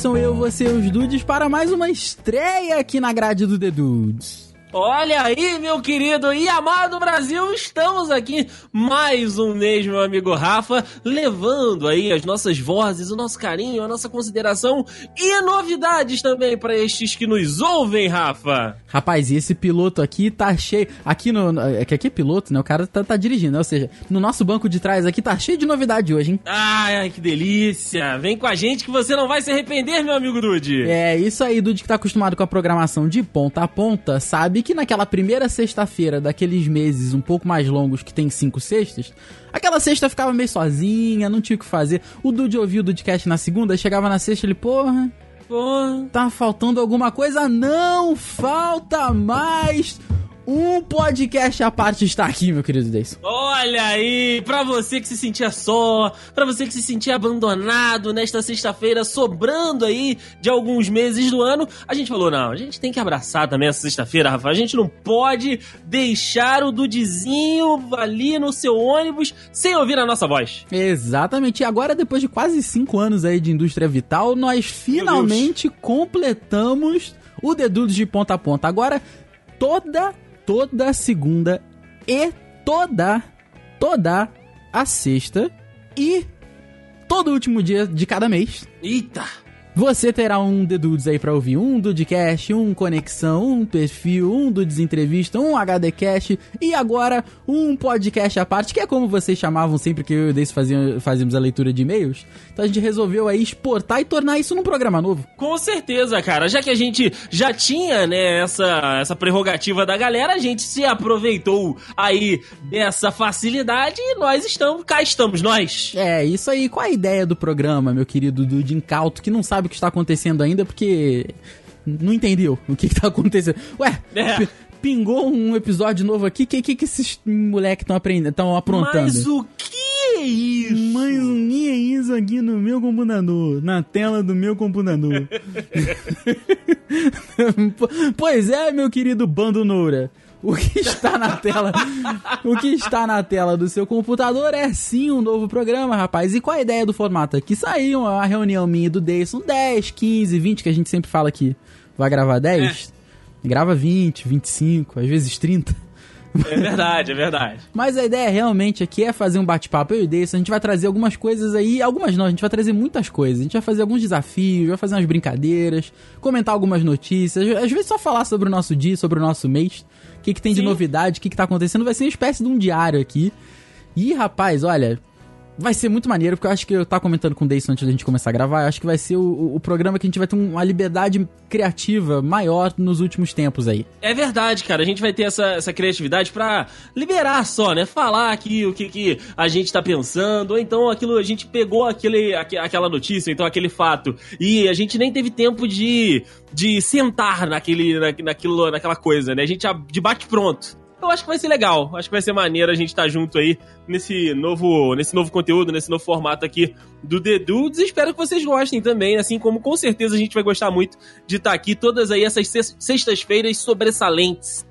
Deison, eu, você e os Dudes para mais uma estreia aqui na grade do The Dudes. Olha aí, meu querido e amado Brasil, estamos aqui mais um mês, meu amigo Rafa, levando aí as nossas vozes, o nosso carinho, a nossa consideração e novidades também para estes que nos ouvem, Rafa. Rapaz, e esse piloto aqui tá cheio. Aqui no. É que aqui é piloto, né? O cara tá, tá dirigindo, né? Ou seja, no nosso banco de trás aqui tá cheio de novidade hoje, hein? Ai, que delícia! Vem com a gente que você não vai se arrepender, meu amigo Dude. É, isso aí, Dude que tá acostumado com a programação de ponta a ponta, sabe que naquela primeira sexta-feira daqueles meses um pouco mais longos que tem cinco sextas, aquela sexta ficava meio sozinha, não tinha o que fazer. O Dude ouvia o Dudecast na segunda, chegava na sexta ele, porra, Porra. tá faltando alguma coisa? Não falta mais! Um podcast à parte está aqui, meu querido Deison. Olha aí, pra você que se sentia só, pra você que se sentia abandonado nesta sexta-feira, sobrando aí de alguns meses do ano, a gente falou, não, a gente tem que abraçar também essa sexta-feira, Rafa. A gente não pode deixar o Dudizinho ali no seu ônibus sem ouvir a nossa voz. Exatamente. E agora, depois de quase cinco anos aí de indústria vital, nós finalmente completamos o Dedudos de ponta a ponta. Agora, toda, toda segunda e toda, toda a sexta e todo último dia de cada mês, Eita! Você terá um Dedudes aí pra ouvir. Um Dudecast, um Conexão, um Perfil, um Dudes Entrevista, um HDcast e agora um podcast à parte, que é como vocês chamavam sempre que eu e o Deis faziam, fazíamos a leitura de e-mails. Então a gente resolveu aí exportar e tornar isso num programa novo. Com certeza, cara. Já que a gente já tinha, né, essa, essa prerrogativa da galera, a gente se aproveitou aí dessa facilidade e nós estamos, cá estamos nós. É, isso aí. Qual a ideia do programa, meu querido Dude Incauto, que não sabe que está acontecendo ainda porque não entendeu o que, que tá acontecendo? Ué, É. pi- pingou um episódio novo aqui, o que, que, que esses moleques estão aprendendo, estão aprontando? Mas o que é isso? Mas o que é isso aqui no meu computador? Na tela do meu computador. Po- pois é, meu querido Bando Noura. O que está na tela? o que está na tela do seu computador é sim um novo programa, rapaz. E qual a ideia do formato aqui? Saiu uma reunião minha do Deison, 10, 15, 20, que a gente sempre fala aqui. Vai gravar 10? Grava 20, 25, às vezes 30. É verdade, é verdade. Mas a ideia realmente aqui é fazer um bate-papo. Eu e o Deison, a gente vai trazer algumas coisas aí. Algumas não, a gente vai trazer muitas coisas. A gente vai fazer alguns desafios, vai fazer umas brincadeiras, comentar algumas notícias. Às vezes só falar sobre o nosso dia, sobre o nosso mês. O que, que tem de Sim. novidade, o que, que tá acontecendo. Vai ser uma espécie de um diário aqui. E, rapaz, olha. Vai ser muito maneiro, porque eu acho que eu tava comentando com o Deison antes da gente começar a gravar. Eu acho que vai ser o, o- programa que a gente vai ter uma liberdade criativa maior nos últimos tempos aí. É verdade, cara. A gente vai ter essa, essa criatividade pra liberar só, né? Falar aqui o que, que a gente tá pensando. Ou então aquilo, a gente pegou aquele, aque- aquela notícia, então aquele fato. E a gente nem teve tempo de, de sentar naquele, na, naquilo, naquela coisa, né? A gente já de bate pronto. Eu acho que vai ser legal. Acho que vai ser maneiro a gente estar junto aí nesse novo, nesse novo conteúdo, nesse novo formato aqui do The Dudes. Espero que vocês gostem também, assim como com certeza a gente vai gostar muito de estar aqui todas aí essas sex- sextas-feiras sobressalentes.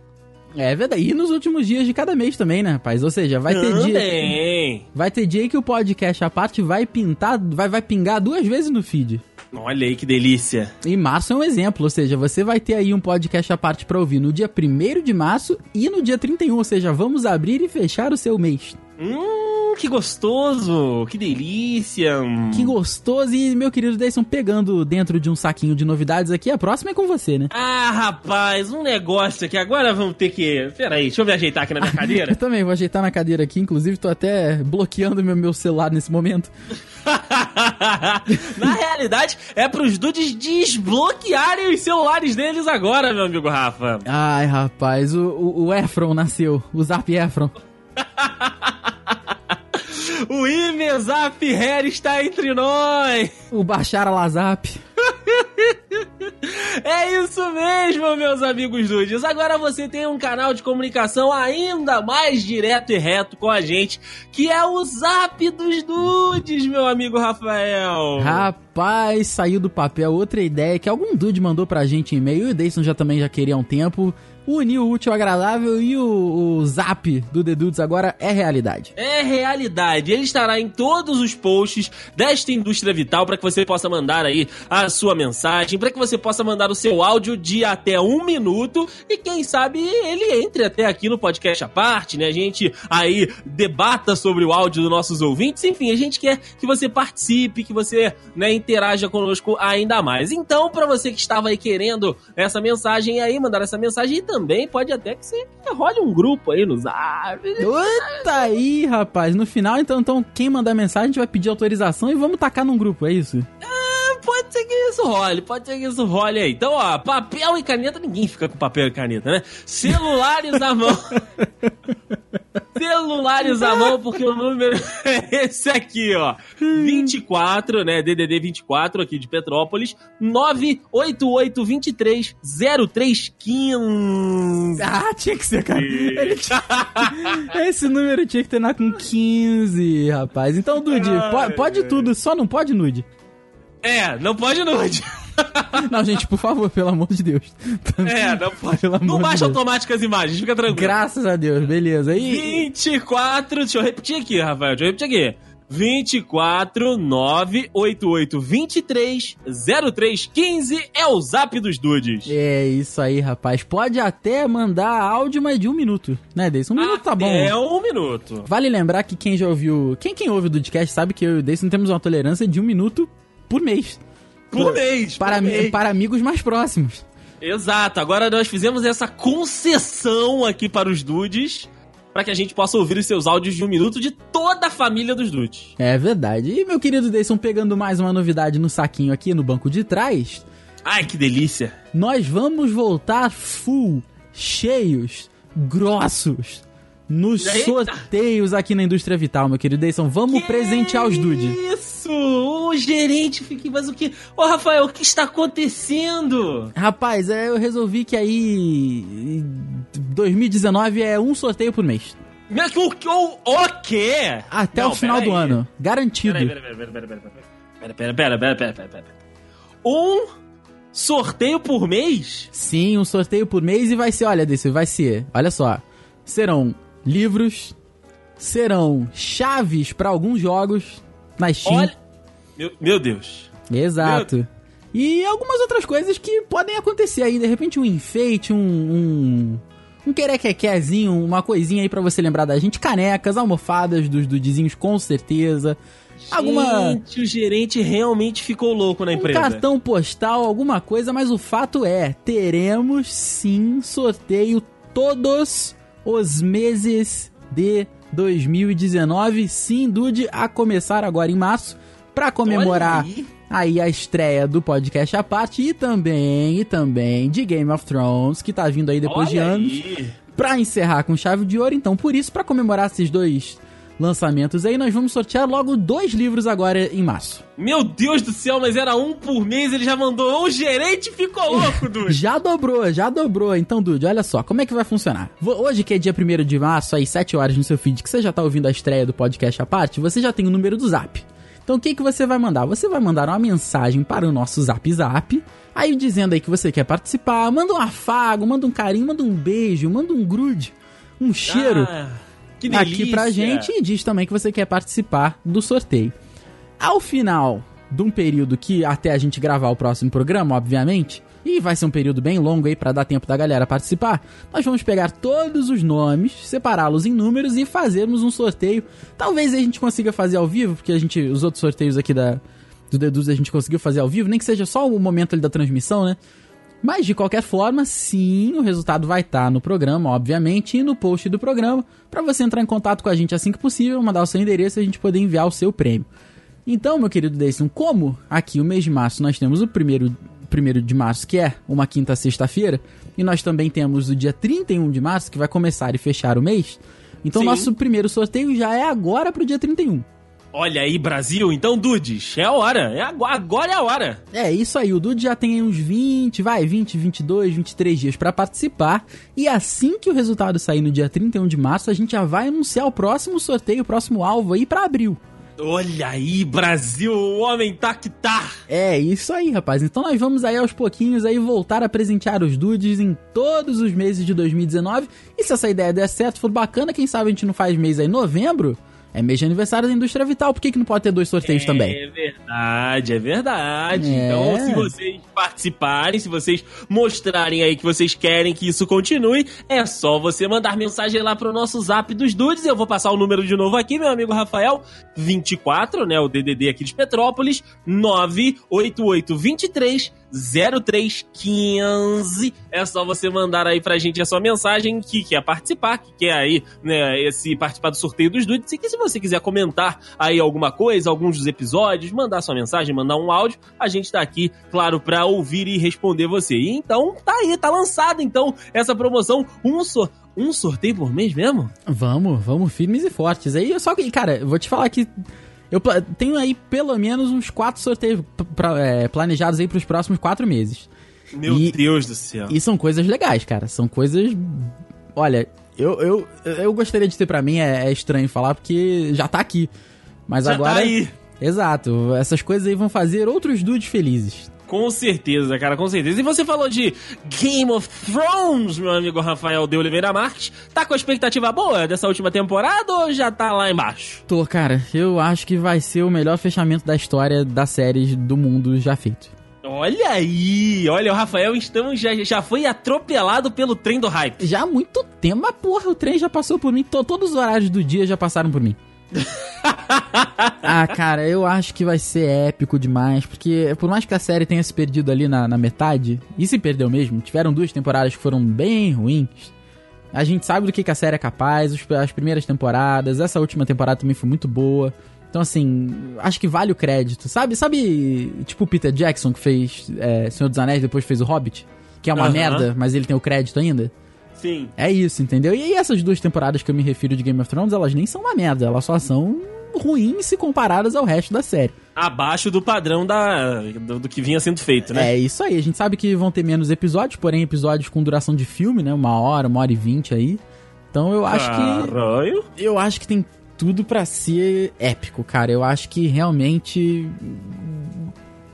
É verdade. E nos últimos dias de cada mês também, né, rapaz? Ou seja, vai ter dia. Também. Vai ter dia que o podcast à parte vai pintar, vai, vai pingar duas vezes no feed. Olha aí que delícia. E março é um exemplo, ou seja, você vai ter aí um podcast à parte pra ouvir no dia 1 de março e no dia 31, ou seja, vamos abrir e fechar o seu mês. Hum, que gostoso. Que delícia. Que gostoso! E, meu querido Deison, pegando dentro de um saquinho de novidades aqui, a próxima é com você, né? Ah, rapaz, um negócio aqui. Agora vamos ter que. Pera aí, deixa eu me ajeitar aqui na minha cadeira. Eu também vou ajeitar na cadeira aqui, inclusive tô até bloqueando meu, meu celular nesse momento. Na realidade, é pros dudes desbloquearem os celulares deles agora, meu amigo Rafa. Ai, rapaz, o, o, o Efron nasceu, o Zap Efron. O Imezap Hair está entre nós. O Bashar Alazap. É isso mesmo, meus amigos dudes. Agora você tem um canal de comunicação ainda mais direto e reto com a gente, que é o Zap dos Dudes, meu amigo Rafael. Rapaz, saiu do papel outra ideia que algum dude mandou pra gente em e-mail e o Dayson já também já queria há um tempo unir o útil ao agradável e o, o zap do The Dudes agora é realidade. É realidade. Ele estará em todos os posts desta indústria vital para que você possa mandar aí a sua mensagem, para que você possa mandar o seu áudio de até um minuto e quem sabe ele entre até aqui no podcast à parte, né? A gente aí debata sobre o áudio dos nossos ouvintes. Enfim, a gente quer que você participe, que você né, interaja conosco ainda mais. Então, para você que estava aí querendo essa mensagem aí, mandar essa mensagem e também pode até que você role um grupo aí no Zap. Eita aí, rapaz. No final, então, então, quem mandar mensagem, a gente vai pedir autorização e vamos tacar num grupo, é isso? Ah, pode ser que isso role, pode ser que isso role aí. Então, ó, papel e caneta, ninguém fica com papel e caneta, né? Celulares à mão. Celulares à mão, porque o número é esse aqui, ó. 24, né? DDD 24 aqui de Petrópolis. 988230315. Ah, tinha que ser, cara. Tinha... Esse número tinha que terminar com 15, rapaz. Então, Dude, pode, pode tudo, só não pode nude. É, não pode nude. Não, gente, por favor, pelo amor de Deus. É, não pode. não baixa de automático as imagens, fica tranquilo. Graças a Deus, beleza. E... 24, deixa eu repetir aqui, Rafael, deixa eu repetir aqui. 24 988 23 03 15 é o zap dos dudes. É isso aí, rapaz. Pode até mandar áudio, mas de um minuto, né, Deison? Um minuto tá bom. É um minuto. Vale lembrar que quem já ouviu. Quem, quem ouve o Dudcast sabe que eu e o Deison temos uma tolerância de um minuto por mês. Por mês. Para, por mês. para amigos mais próximos. Exato. Agora nós fizemos essa concessão aqui para os dudes para que a gente possa ouvir os seus áudios de um minuto de toda a família dos dudes. É verdade. E meu querido Deison, pegando mais uma novidade no saquinho aqui no banco de trás. Ai, que delícia! Nós vamos voltar full, cheios, grossos, nos Eita. sorteios aqui na Indústria Vital, meu querido Deison. Vamos que presentear os dudes. Isso! O gerente fica. Mas o que. Ô, Rafael, o que está acontecendo? Rapaz, é, eu resolvi que aí. 2019 é um sorteio por mês. O, o, o quê? Até Não, o final do aí. ano. Garantido. Pera, pera, pera, pera, pera, pera, pera, pera, pera, pera, pera, pera. Um sorteio por mês? Sim, um sorteio por mês e vai ser, olha, desse, vai ser, olha só. Serão livros, serão chaves para alguns jogos na Steam. Olha, meu, meu Deus. Exato. Meu... E algumas outras coisas que podem acontecer aí, de repente um enfeite, um, um um querequequezinho, uma coisinha aí para você lembrar da gente. Canecas, almofadas dos dudizinhos, com certeza. Gente, alguma. o gerente realmente ficou louco na empresa. Um cartão postal, alguma coisa, mas o fato é: teremos sim sorteio todos os meses de 2019. Sim, Dude, a começar agora em março, para comemorar aí. aí. a estreia do podcast à parte e também, e também de Game of Thrones, que tá vindo aí depois Olha de anos. Aí. Pra encerrar com chave de ouro, então por isso, para comemorar esses dois lançamentos aí, nós vamos sortear logo dois livros agora em março. Meu Deus do céu, mas era um por mês, ele já mandou. O gerente ficou louco, Dude. já dobrou, já dobrou. Então, Dude, olha só, como é que vai funcionar? Hoje, que é dia 1 de março, aí 7 horas no seu feed, que você já tá ouvindo a estreia do podcast à parte, você já tem o número do zap. Então o que, que você vai mandar? Você vai mandar uma mensagem para o nosso Zap Zap, aí dizendo aí que você quer participar, manda um afago, manda um carinho, manda um beijo, manda um grude, um cheiro. Ah que aqui pra gente e diz também que você quer participar do sorteio. Ao final de um período que até a gente gravar o próximo programa, obviamente, e vai ser um período bem longo aí para dar tempo da galera participar, nós vamos pegar todos os nomes, separá-los em números e fazermos um sorteio. Talvez a gente consiga fazer ao vivo, porque a gente os outros sorteios aqui da do Deduz a gente conseguiu fazer ao vivo, nem que seja só o momento ali da transmissão, né? Mas de qualquer forma, sim, o resultado vai estar tá no programa, obviamente, e no post do programa, para você entrar em contato com a gente assim que possível, mandar o seu endereço e a gente poder enviar o seu prêmio. Então, meu querido Deison, como aqui o mês de março nós temos o primeiro, primeiro de março, que é uma quinta sexta-feira, e nós também temos o dia 31 de março, que vai começar e fechar o mês, então Sim. nosso primeiro sorteio já é agora pro dia 31. Olha aí, Brasil. Então, Dudes, é a hora. É agora, é a hora. É, isso aí. O Dude já tem uns 20, vai, 20, 22, 23 dias para participar. E assim que o resultado sair no dia 31 de março, a gente já vai anunciar o próximo sorteio, o próximo alvo aí para abril. Olha aí, Brasil, o homem tá que tá. É, isso aí, rapaz. Então nós vamos aí aos pouquinhos aí voltar a presentear os dudes em todos os meses de 2019. E se essa ideia der certo, for bacana, quem sabe a gente não faz mês aí em novembro é mês de aniversário da indústria vital, por que, que não pode ter dois sorteios é também? É verdade, é verdade. É. Então, se vocês participarem, se vocês mostrarem aí que vocês querem que isso continue, é só você mandar mensagem lá pro nosso zap dos dudes. Eu vou passar o número de novo aqui, meu amigo Rafael. 24, né? O DDD aqui de Petrópolis. 98823 0315. É só você mandar aí pra gente a sua mensagem que quer participar, que quer aí, né, esse participar do sorteio dos dudes. E que se você quiser comentar aí alguma coisa, alguns dos episódios, mandar sua mensagem, mandar um áudio, a gente tá aqui, claro, pra ouvir e responder você. E então, tá aí, tá lançada então essa promoção, um sor um sorteio por mês mesmo? Vamos, vamos firmes e fortes. Aí, só que, cara, eu vou te falar que eu tenho aí pelo menos uns quatro sorteios pra, é, planejados aí pros próximos quatro meses. Meu e, Deus do céu. E são coisas legais, cara. São coisas. Olha, eu, eu, eu gostaria de ter para mim, é, é, estranho falar, porque já tá aqui. Mas já agora. Tá aí. Exato. Essas coisas aí vão fazer outros dudes felizes. Com certeza, cara, com certeza. E você falou de Game of Thrones, meu amigo Rafael de Oliveira Marques. Tá com a expectativa boa dessa última temporada ou já tá lá embaixo? Tô, cara. Eu acho que vai ser o melhor fechamento da história das séries do mundo já feito. Olha aí, olha, o Rafael então já, já foi atropelado pelo trem do hype. Já há muito tempo, mas porra, o trem já passou por mim, todos os horários do dia já passaram por mim. ah, cara, eu acho que vai ser épico demais, porque por mais que a série tenha se perdido ali na, na metade, e se perdeu mesmo, tiveram duas temporadas que foram bem ruins. A gente sabe do que, que a série é capaz, as primeiras temporadas, essa última temporada também foi muito boa. Então, assim, acho que vale o crédito. Sabe, sabe tipo o Peter Jackson que fez é, Senhor dos Anéis depois fez o Hobbit? Que é uma uhum. merda, mas ele tem o crédito ainda? Sim. É isso, entendeu? E aí essas duas temporadas que eu me refiro de Game of Thrones, elas nem são uma merda, elas só são ruins se comparadas ao resto da série. Abaixo do padrão da, do, do, que vinha sendo feito, né? É isso aí. A gente sabe que vão ter menos episódios, porém episódios com duração de filme, né? Uma hora, uma hora e vinte aí. Então eu acho Caralho. que. Eu acho que tem tudo para ser épico, cara. Eu acho que realmente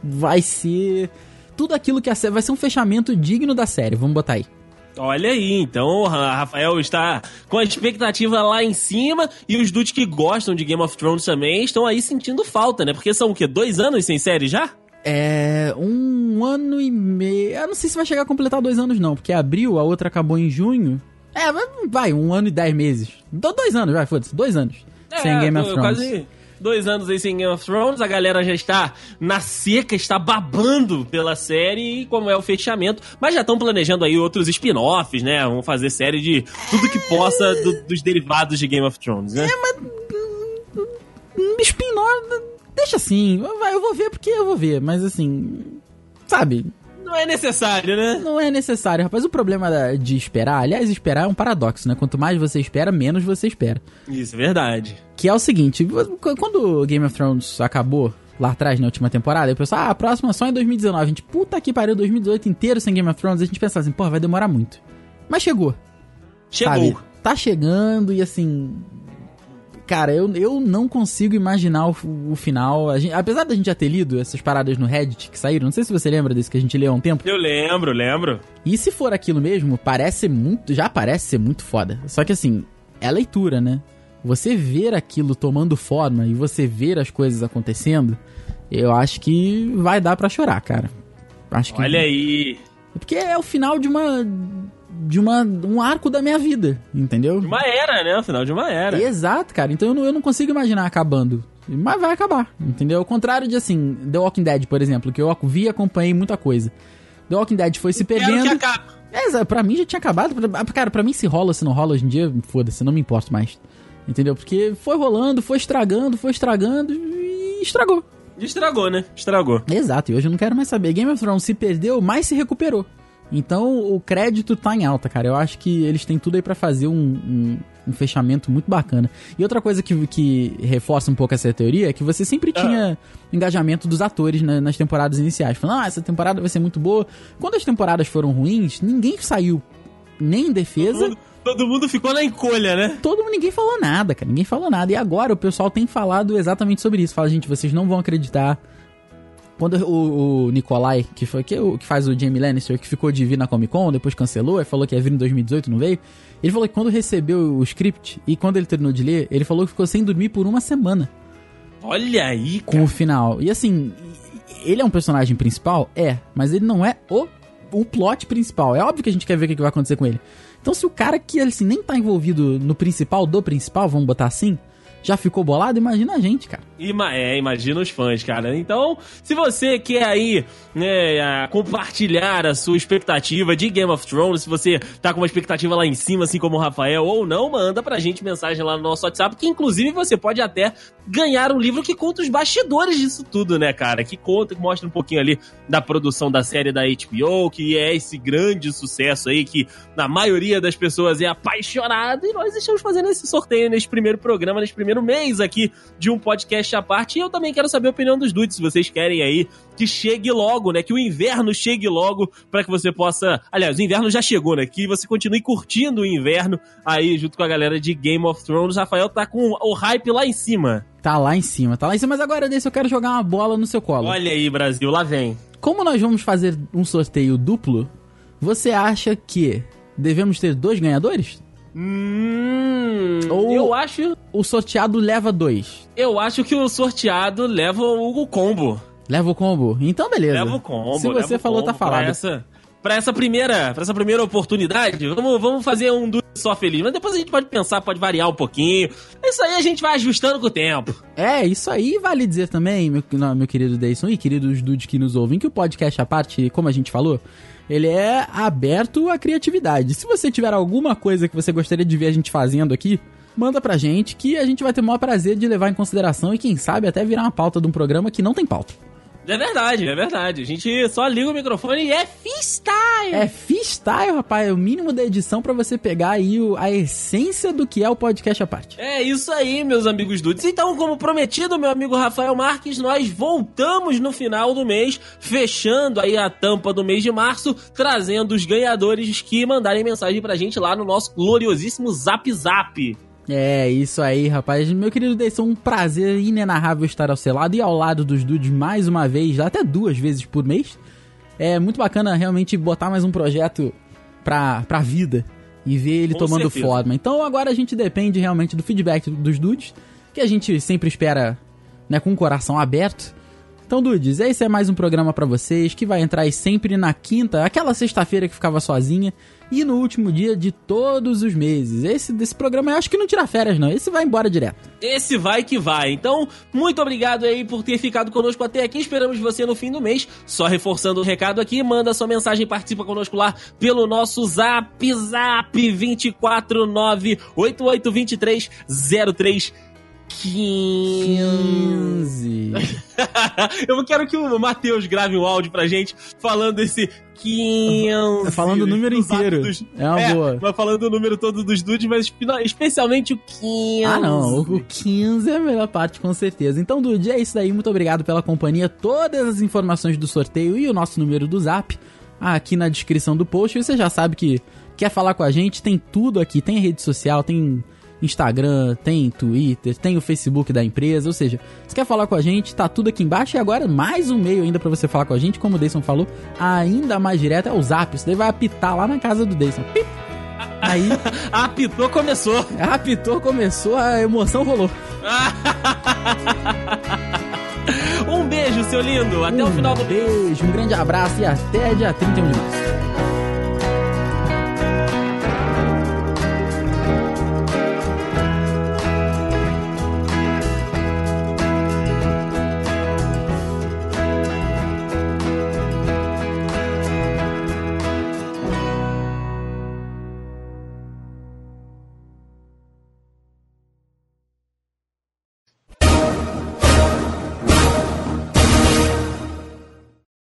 vai ser tudo aquilo que a série vai ser um fechamento digno da série. Vamos botar aí. Olha aí, então o Rafael está com a expectativa lá em cima e os dudes que gostam de Game of Thrones também estão aí sentindo falta, né? Porque são o quê? Dois anos sem série já? É. Um ano e meio. Eu não sei se vai chegar a completar dois anos, não, porque abril, a outra acabou em junho. É, vai, um ano e dez meses. Dois anos, vai, foda-se, dois anos. É, sem Game of Thrones. Quase dois anos aí sem Game of Thrones, a galera já está na seca, está babando pela série e como é o fechamento, mas já estão planejando aí outros spin-offs, né? Vão fazer série de tudo que possa do, dos derivados de Game of Thrones, né? É, mas spin-off, deixa assim, eu vou ver porque eu vou ver, mas assim, sabe? Não é necessário, né? Não é necessário, rapaz. O problema de esperar, aliás, esperar é um paradoxo, né? Quanto mais você espera, menos você espera. Isso, é verdade. Que é o seguinte, quando Game of Thrones acabou, lá atrás, na última temporada, eu pensava, ah, a próxima só em 2019. A gente, puta que pariu, 2018 inteiro sem Game of Thrones. A gente pensava assim, pô, vai demorar muito. Mas chegou. Chegou. Sabe? Tá chegando e assim, Cara, eu, eu não consigo imaginar o, o final. Gente, apesar da gente já ter lido essas paradas no Reddit que saíram, não sei se você lembra desse que a gente leu há um tempo. Eu lembro, lembro. E se for aquilo mesmo, parece muito. Já parece ser muito foda. Só que assim, é leitura, né? Você ver aquilo tomando forma e você ver as coisas acontecendo, eu acho que vai dar para chorar, cara. Acho que. Olha aí. Porque é o final de uma de uma, um arco da minha vida, entendeu? De uma era, né? O final de uma era. Exato, cara. Então eu não, eu não consigo imaginar acabando. Mas vai acabar, entendeu? Ao contrário de, assim, The Walking Dead, por exemplo, que eu vi e acompanhei muita coisa. The Walking Dead foi se perdendo... Que acabe. É, pra mim já tinha acabado. Cara, pra mim se rola, se não rola hoje em dia, foda-se, não me importo mais. Entendeu? Porque foi rolando, foi estragando, foi estragando e estragou. Estragou, né? Estragou. Exato, e hoje eu não quero mais saber. Game of Thrones se perdeu, mas se recuperou. Então o crédito tá em alta, cara. Eu acho que eles têm tudo aí para fazer um, um, um, fechamento muito bacana. E outra coisa que, que reforça um pouco essa teoria é que você sempre ah. tinha engajamento dos atores nas temporadas iniciais. Falando, ah, essa temporada vai ser muito boa. Quando as temporadas foram ruins, ninguém saiu nem em defesa. Todo Todo mundo ficou na encolha, né? Todo mundo, ninguém falou nada, cara. Ninguém falou nada. E agora o pessoal tem falado exatamente sobre isso. Fala, gente, vocês não vão acreditar. Quando o, o Nikolai, que foi que, o, que faz o Jamie Lannister, que ficou de vir na Comic Con, depois cancelou, e falou que ia vir em 2018, não veio. Ele falou que quando recebeu o script e quando ele terminou de ler, ele falou que ficou sem dormir por uma semana. Olha aí, Com o final. E assim, ele é um personagem principal? É, mas ele não é o, o plot principal. É óbvio que a gente quer ver o que vai acontecer com ele. Então se o cara que assim, nem tá envolvido no principal do principal, vamos botar assim, já ficou bolado, imagina a gente, cara. Ima é, imagina os fãs, cara. Então, se você quer aí né, compartilhar a sua expectativa de Game of Thrones, se você tá com uma expectativa lá em cima, assim como o Rafael, ou não, manda pra gente mensagem lá no nosso WhatsApp, que inclusive você pode até ganhar um livro que conta os bastidores disso tudo, né, cara? Que conta, que mostra um pouquinho ali da produção da série da HBO, que é esse grande sucesso aí, que na maioria das pessoas é apaixonada, e nós estamos fazendo esse sorteio nesse primeiro programa, nesse primeiro mês aqui de um podcast à parte. E eu também quero saber a opinião dos dudes, se vocês querem aí que chegue logo, né? Que o inverno chegue logo para que você possa. Aliás, o inverno já chegou, né? Que você continue curtindo o inverno aí junto com a galera de Game of Thrones. Rafael tá com o hype lá em cima. Tá lá em cima, tá lá em cima. Mas agora desse eu quero jogar uma bola no seu colo. Olha aí, Brasil, lá vem. Como nós vamos fazer um sorteio duplo, você acha que devemos ter dois ganhadores? Hum, Ou- eu acho, O sorteado leva dois. eu acho que o sorteado leva o, combo. Leva o combo? Então beleza. Leva o combo. Se você falou, tá falado. Pra essa, pra essa primeira, pra essa primeira oportunidade, vamos, vamos fazer um dude só feliz. Mas depois a gente pode pensar, pode variar um pouquinho. Isso aí a gente vai ajustando com o tempo. É, isso aí vale dizer também, meu, não, meu querido Deison e queridos dudes que nos ouvem, que o podcast à parte, como a gente falou, ele é aberto à criatividade. Se você tiver alguma coisa que você gostaria de ver a gente fazendo aqui, manda pra gente que a gente vai ter o maior prazer de levar em consideração e quem sabe até virar uma pauta de um programa que não tem pauta. É verdade, é verdade. A gente só liga o microfone e é freestyle. É freestyle, rapaz, é o mínimo da edição pra você pegar aí o- a essência do que é o podcast à parte. É isso aí, meus amigos dudes. Então, como prometido, meu amigo Rafael Marques, nós voltamos no final do mês, fechando aí a tampa do mês de março, trazendo os ganhadores que mandarem mensagem pra gente lá no nosso gloriosíssimo Zap Zap. É, isso aí, rapaz. Meu querido Deison, um prazer inenarrável estar ao seu lado e ao lado dos dudes mais uma vez, até duas vezes por mês. É muito bacana realmente botar mais um projeto pra, pra vida e ver ele Com tomando certeza. forma. Então agora a gente depende realmente do feedback dos dudes, que a gente sempre espera né, com o coração aberto. Então, dudes, esse é mais um programa pra vocês que vai entrar sempre na quinta, aquela sexta-feira que ficava sozinha, e no último dia de todos os meses. Esse desse programa eu acho que não tira férias, não. Esse vai embora direto. Esse vai que vai. Então, muito obrigado aí por ter ficado conosco até aqui. Esperamos você no fim do mês. Só reforçando o recado aqui, manda sua mensagem, participa conosco lá pelo nosso Zap Zap 249 8823 03 15. 15. Eu quero que o Matheus grave um áudio pra gente falando esse 15. Falando o número inteiro. dos- É uma boa. Mas falando o número todo dos dudes, mas especialmente o 15. Ah, não. O 15 é a melhor parte, com certeza. Então, Dude, é isso daí. Muito obrigado pela companhia. Todas as informações do sorteio e o nosso número do zap aqui na descrição do post. Você já sabe que quer falar com a gente, tem tudo aqui. Tem rede social, tem Instagram, tem Twitter, tem o Facebook da empresa. Ou seja, se quer falar com a gente, tá tudo aqui embaixo. E agora, mais um meio ainda pra você falar com a gente. Como o Deison falou, ainda mais direto é o zap. Isso daí vai apitar lá na casa do Deison. Pip. Aí, Apitou, começou. apitou, começou, a emoção rolou. Um beijo, seu lindo. Até o final do Um beijo, um grande abraço e até dia 31 de março.